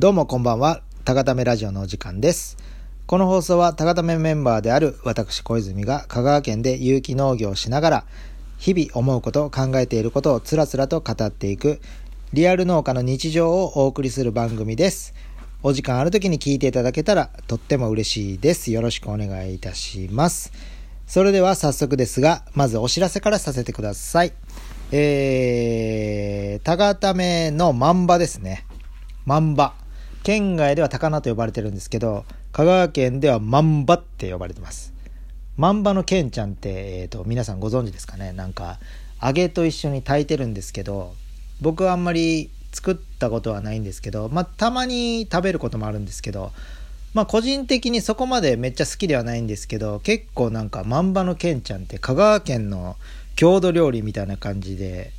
どうもこんばんは、高ためラジオのお時間です。この放送は高ためメンバーである私小泉が香川県で有機農業をしながら、日々思うこと、考えていることをつらつらと語っていく、リアル農家の日常をお送りする番組です。お時間ある時に聞いていただけたらとっても嬉しいです。よろしくお願いいたします。それでは早速ですが、まずお知らせからさせてください。えー、高ための万場ですね。万場。県外では高菜と呼ばれてるんですけど、香川県では万場って呼ばれてます。万場のケンちゃんって、えー、と皆さんご存知ですかね？なんか揚げと一緒に炊いてるんですけど僕はあんまり作ったことはないんですけど、まあ、たまに食べることもあるんですけど、まあ、個人的にそこまでめっちゃ好きではないんですけど結構なんか万場のケンちゃんって香川県の郷土料理みたいな感じで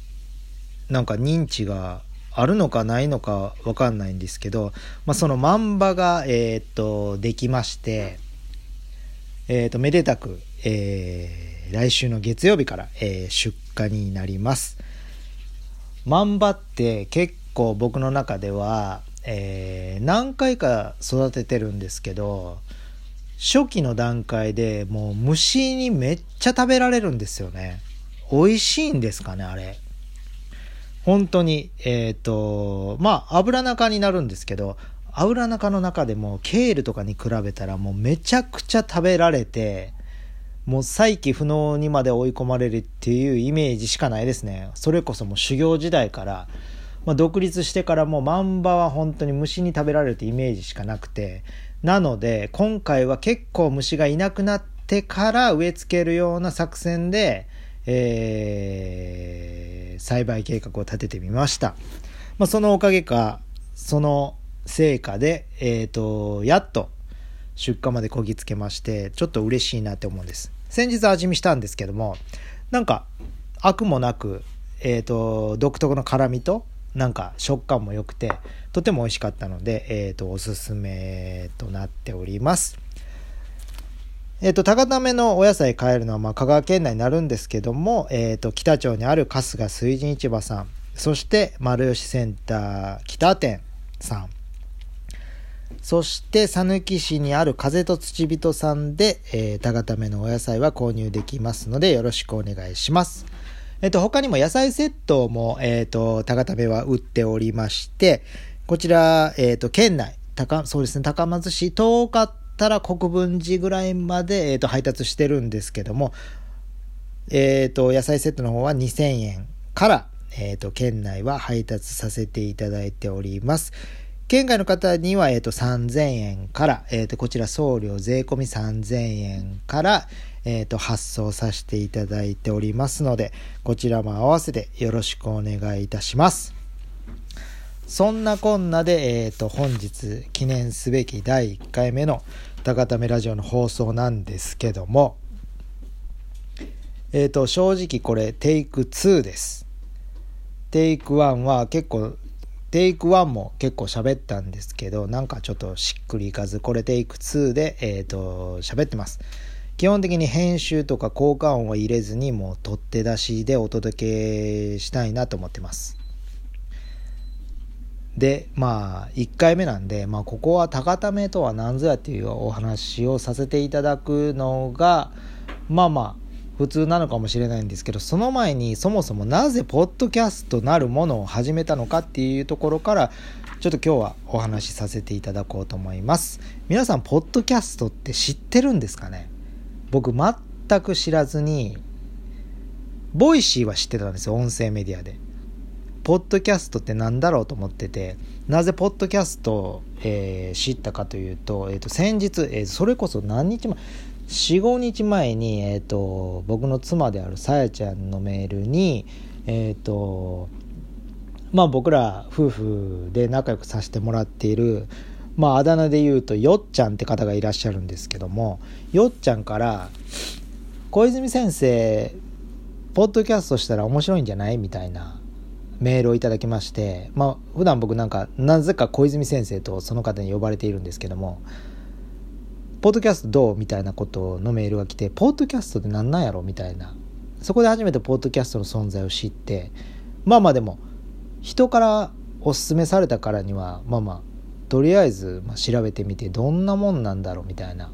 なんか認知があるのかないのかわかんないんですけど、まあ、その万場が、えー、っとできましてえー、とめでたく、えー、来週の月曜日から、えー、出荷になります。万場って結構僕の中では、えー、何回か育ててるんですけど初期の段階でもう虫にめっちゃ食べられるんですよね。美味しいんですかねあれ。本当にえっ、とまあ油中になるんですけど油中の中でもケールとかに比べたらもうめちゃくちゃ食べられてもう再起不能にまで追い込まれるっていうイメージしかないですね。それこそもう修行時代から、まあ、独立してからもうマンバは本当に虫に食べられるってイメージしかなくて。なので今回は結構虫がいなくなってから植え付けるような作戦で、えー、栽培計画を立ててみました、まあ、そのおかげかその成果で、えっ、ー、と、やっと出荷までこぎつけまして、ちょっと嬉しいなって思うんです。先日味見したんですけども、なんか、アクもなく、えっ、ー、と、独特の辛みと、なんか食感も良くて、とても美味しかったので、えっ、ー、と、おすすめとなっております。えっ、と、高ためのお野菜買えるのは、まあ、香川県内になるんですけども、えっ、と、北町にある春日水神市場さん、そして、丸吉センター北店さん、そして、讃岐市にある風と土人さんで、えー、高ためのお野菜は購入できますので、よろしくお願いします。えっ、と、他にも野菜セットも、えっ、と、高ためは売っておりまして、こちら、えっ、と、県内、高、そうですね、高松市、遠かったら国分寺ぐらいまで、えっ、と、配達してるんですけども、えっ、と、野菜セットの方は2000円から、えっ、と、県内は配達させていただいております。県外の方には、えーと、3000円から、えーと、こちら送料税込み3000円から、えーと、発送させていただいておりますので、こちらも合わせてよろしくお願いいたします。そんなこんなで、えーと、本日記念すべき第1回目の高ためラジオの放送なんですけども、えーと、正直これテイク2です。テイク1は結構テイク1も結構喋ったんですけど、なんかちょっとしっくりいかず、これテイク2で、えっ、ー、と、喋ってます。基本的に編集とか効果音は入れずに、もう取って出しでお届けしたいなと思ってます。で、まあ、1回目なんで、まあ、ここはタガタメとは何ぞやっていうお話をさせていただくのが、まあまあ、普通なのかもしれないんですけどその前にそもそもなぜポッドキャストなるものを始めたのかっていうところからちょっと今日はお話しさせていただこうと思います。皆さんポッドキャストって知ってるんですかね？僕全く知らずに Voicy は知ってたんですよ音声メディアで。ポッドキャストって何だろうと思っててなぜポッドキャストを、えー、知ったかというと,、えー、と先日、えー、それこそ何日前45日前に、えーと、僕の妻であるさやちゃんのメールにえっ、とまあ僕ら夫婦で仲良くさせてもらっているまああだ名で言うとよっちゃんって方がいらっしゃるんですけどもよっちゃんから「小泉先生ポッドキャストしたら面白いんじゃない?」みたいなメールをいただきましてまあ普段僕なんかなぜか小泉先生とその方に呼ばれているんですけどもポッドキャストどうみたいなことのメールが来て、ポッドキャストって何なんやろみたいな。そこで初めてポッドキャストの存在を知って、まあまあでも、人からおすすめされたからには、まあまあ、とりあえず、調べてみてどんなもんなんだろうみたいな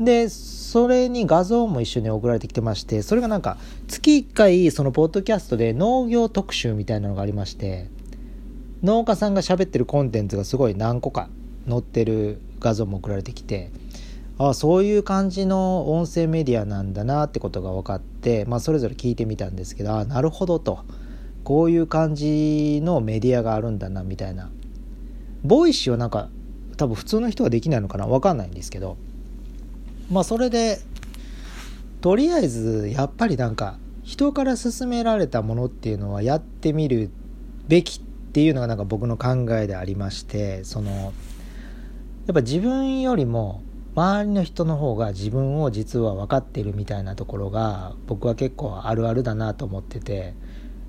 でそれに画像も一緒に送られてきてましてそれがなんか月1回そのポッドキャストで農業特集みたいなのがありまして農家さんが喋ってるコンテンツがすごい何個か載ってる画像も送られてきてああそういう感じの音声メディアなんだなってことが分かって、まあ、それぞれ聞いてみたんですけどああなるほどと。こういう感じのメディアがあるんだなみたいな。Voicy はなんか多分普通の人はできないのかな分かんないんですけどまあそれでとりあえずやっぱりなんか人から勧められたものっていうのはやってみるべきっていうのがなんか僕の考えでありましてそのやっぱ自分よりも周りの人の方が自分を実は分かっているみたいなところが僕は結構あるあるだなと思ってて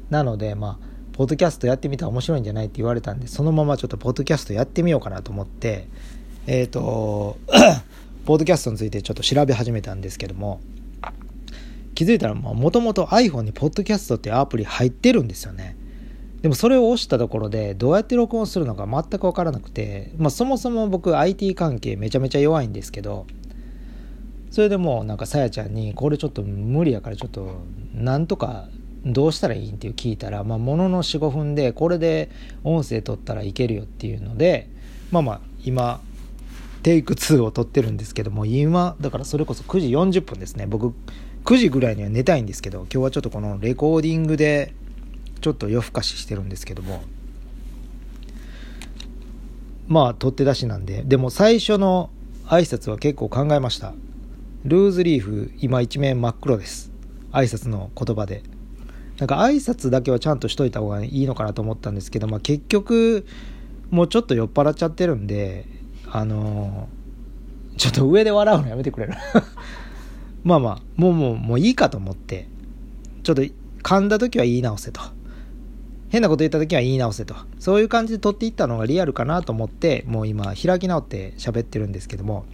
なのでまあポッドキャストやってみたら面白いんじゃないって言われたんでそのままちょっとポッドキャストやってみようかなと思ってえっ、ー、とポッドキャストについてちょっと調べ始めたんですけども気づいたらもともと iPhone にポッドキャストっていうアプリ入ってるんですよね。でもそれを押したところでどうやって録音するのか全く分からなくて、まあ、そもそも僕 IT 関係めちゃめちゃ弱いんですけどそれでもうなんかさやちゃんにこれちょっと無理やからちょっとなんとかどうしたらいいんって聞いたら、まあ、ものの45分でこれで音声取ったらいけるよっていうのでまあまあ今テイク2を撮ってるんですけども今だからそれこそ9時40分ですね。僕9時ぐらいには寝たいんですけど今日はちょっとこのレコーディングでちょっと夜更かししてるんですけども。まあ取って出しなんで。でも最初の挨拶は結構考えました。ルーズリーフ今一面真っ黒です。挨拶の言葉で。なんか挨拶だけはちゃんとしといた方がいいのかなと思ったんですけど、まあ、結局もうちょっと酔っ払っちゃってるんであのー、ちょっと上で笑うのやめてくれる？まあまあもうもうもういいかと思って。ちょっと噛んだ時は言い直せと。変なこと言った時は言い直せと。そういう感じで撮っていったのがリアルかなと思ってもう今開き直って喋ってるんですけども。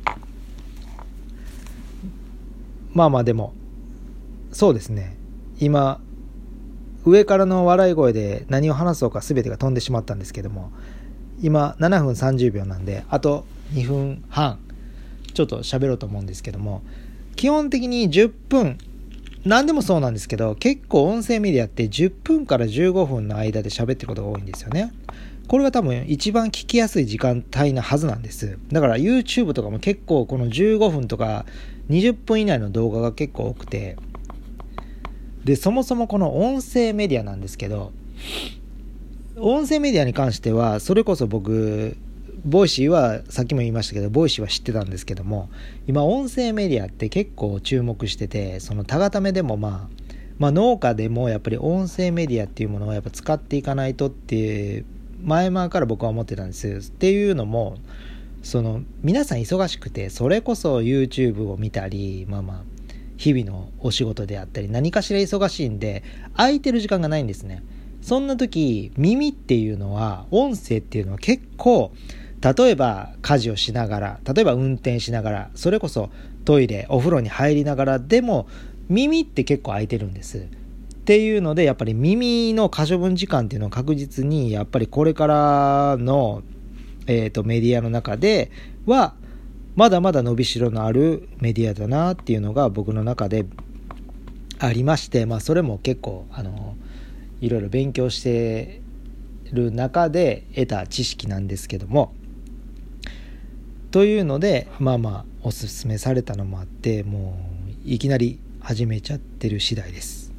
まあまあでもそうですね。今上からの笑い声で何を話そうか全てが飛んでしまったんですけども。今7分30秒なんであと2分半ちょっと喋ろうと思うんですけども基本的に10分何でもそうなんですけど結構音声メディアって10分から15分の間で喋ってることが多いんですよね。これが多分一番聞きやすい時間帯なはずなんです。だから YouTube とかも結構この15分とか20分以内の動画が結構多くて。でそもそもこの音声メディアなんですけど音声メディアに関してはそれこそ僕 Voicy はさっきも言いましたけど Voicy は知ってたんですけども今音声メディアって結構注目しててそのタガタメでもまあまあ、農家でもやっぱり音声メディアっていうものをやっぱ使っていかないとって前々から僕は思ってたんです。っていうのもその皆さん忙しくてそれこそ YouTube を見たりまあまあ日々のお仕事であったり何かしら忙しいんで空いてる時間がないんですね。そんな時耳っていうのは音声っていうのは結構例えば家事をしながら例えば運転しながらそれこそトイレお風呂に入りながらでも耳って結構空いてるんです。っていうのでやっぱり耳の可処分時間っていうのは確実にやっぱりこれからの、えーと、メディアの中ではまだまだ伸びしろのあるメディアだなっていうのが僕の中でありまして、まあ、それも結構あのいろいろ勉強してる中で得た知識なんですけどもというのでまあまあおすすめされたのもあってもういきなり始めちゃってる次第です。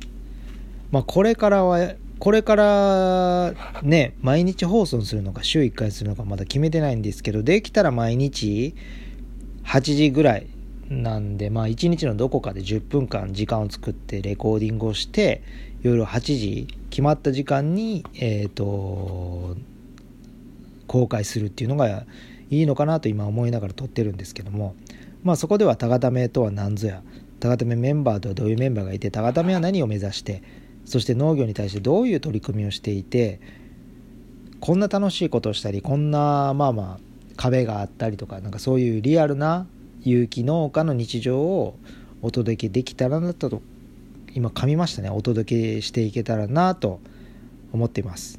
まあ、これからはこれからね毎日放送するのか週1回するのかまだ決めてないんですけどできたら毎日8時ぐらいなんでまあ1日のどこかで10分間時間を作ってレコーディングをして夜8時決まった時間にえっ、ー、と公開するっていうのがいいのかなと今思いながら撮ってるんですけどもまあそこではタガタメとは何ぞやタガタメメンバーとはどういうメンバーがいてタガタメは何を目指してそして農業に対してどういう取り組みをしていてこんな楽しいことをしたりこんなまあまあ壁があったりとかなんかそういうリアルな有機農家の日常をお届けできたらなと今噛みましたね。お届けしていけたらなと思っています。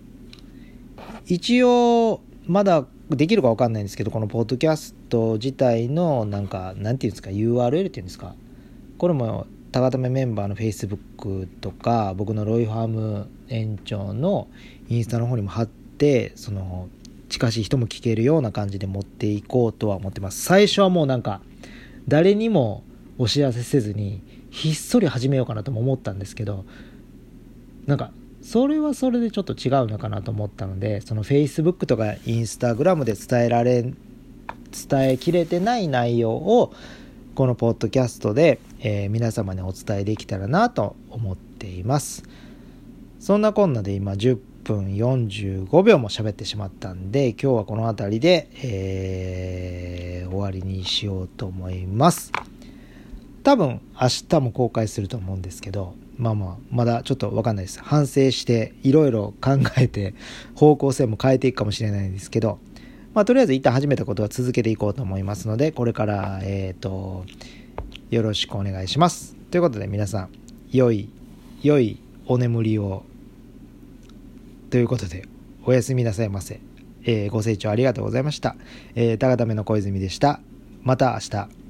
一応まだできるか分かんないんですけどこのポッドキャスト自体のなんかなんていうんですか URL っていうんですか。これも高ためメンバーの Facebook とか僕のロイファーム園長のインスタの方にも貼ってその近しい人も聞けるような感じで持っていこうとは思ってます。最初はもうなんか誰にもお知らせせずにひっそり始めようかなとも思ったんですけどなんかそれはそれでちょっと違うのかなと思ったのでその Facebook とか Instagram で伝えられ伝えきれてない内容をこのポッドキャストで、えー、皆様にお伝えできたらなと思っています。そんなこんなで今10分45秒も喋ってしまったんで今日はこの辺りで、えー、終わりにしようと思います多分明日も公開すると思うんですけどまあまあ、まだちょっとわかんないです。反省して、いろいろ考えて、方向性も変えていくかもしれないんですけど、まあ、とりあえず一旦始めたことは続けていこうと思いますので、これから、えっ、ー、と、よろしくお願いします。ということで皆さん、良い、良いお眠りを。ということで、おやすみなさいませ。えー、ご清聴ありがとうございました。えー、高ための小泉でした。また明日。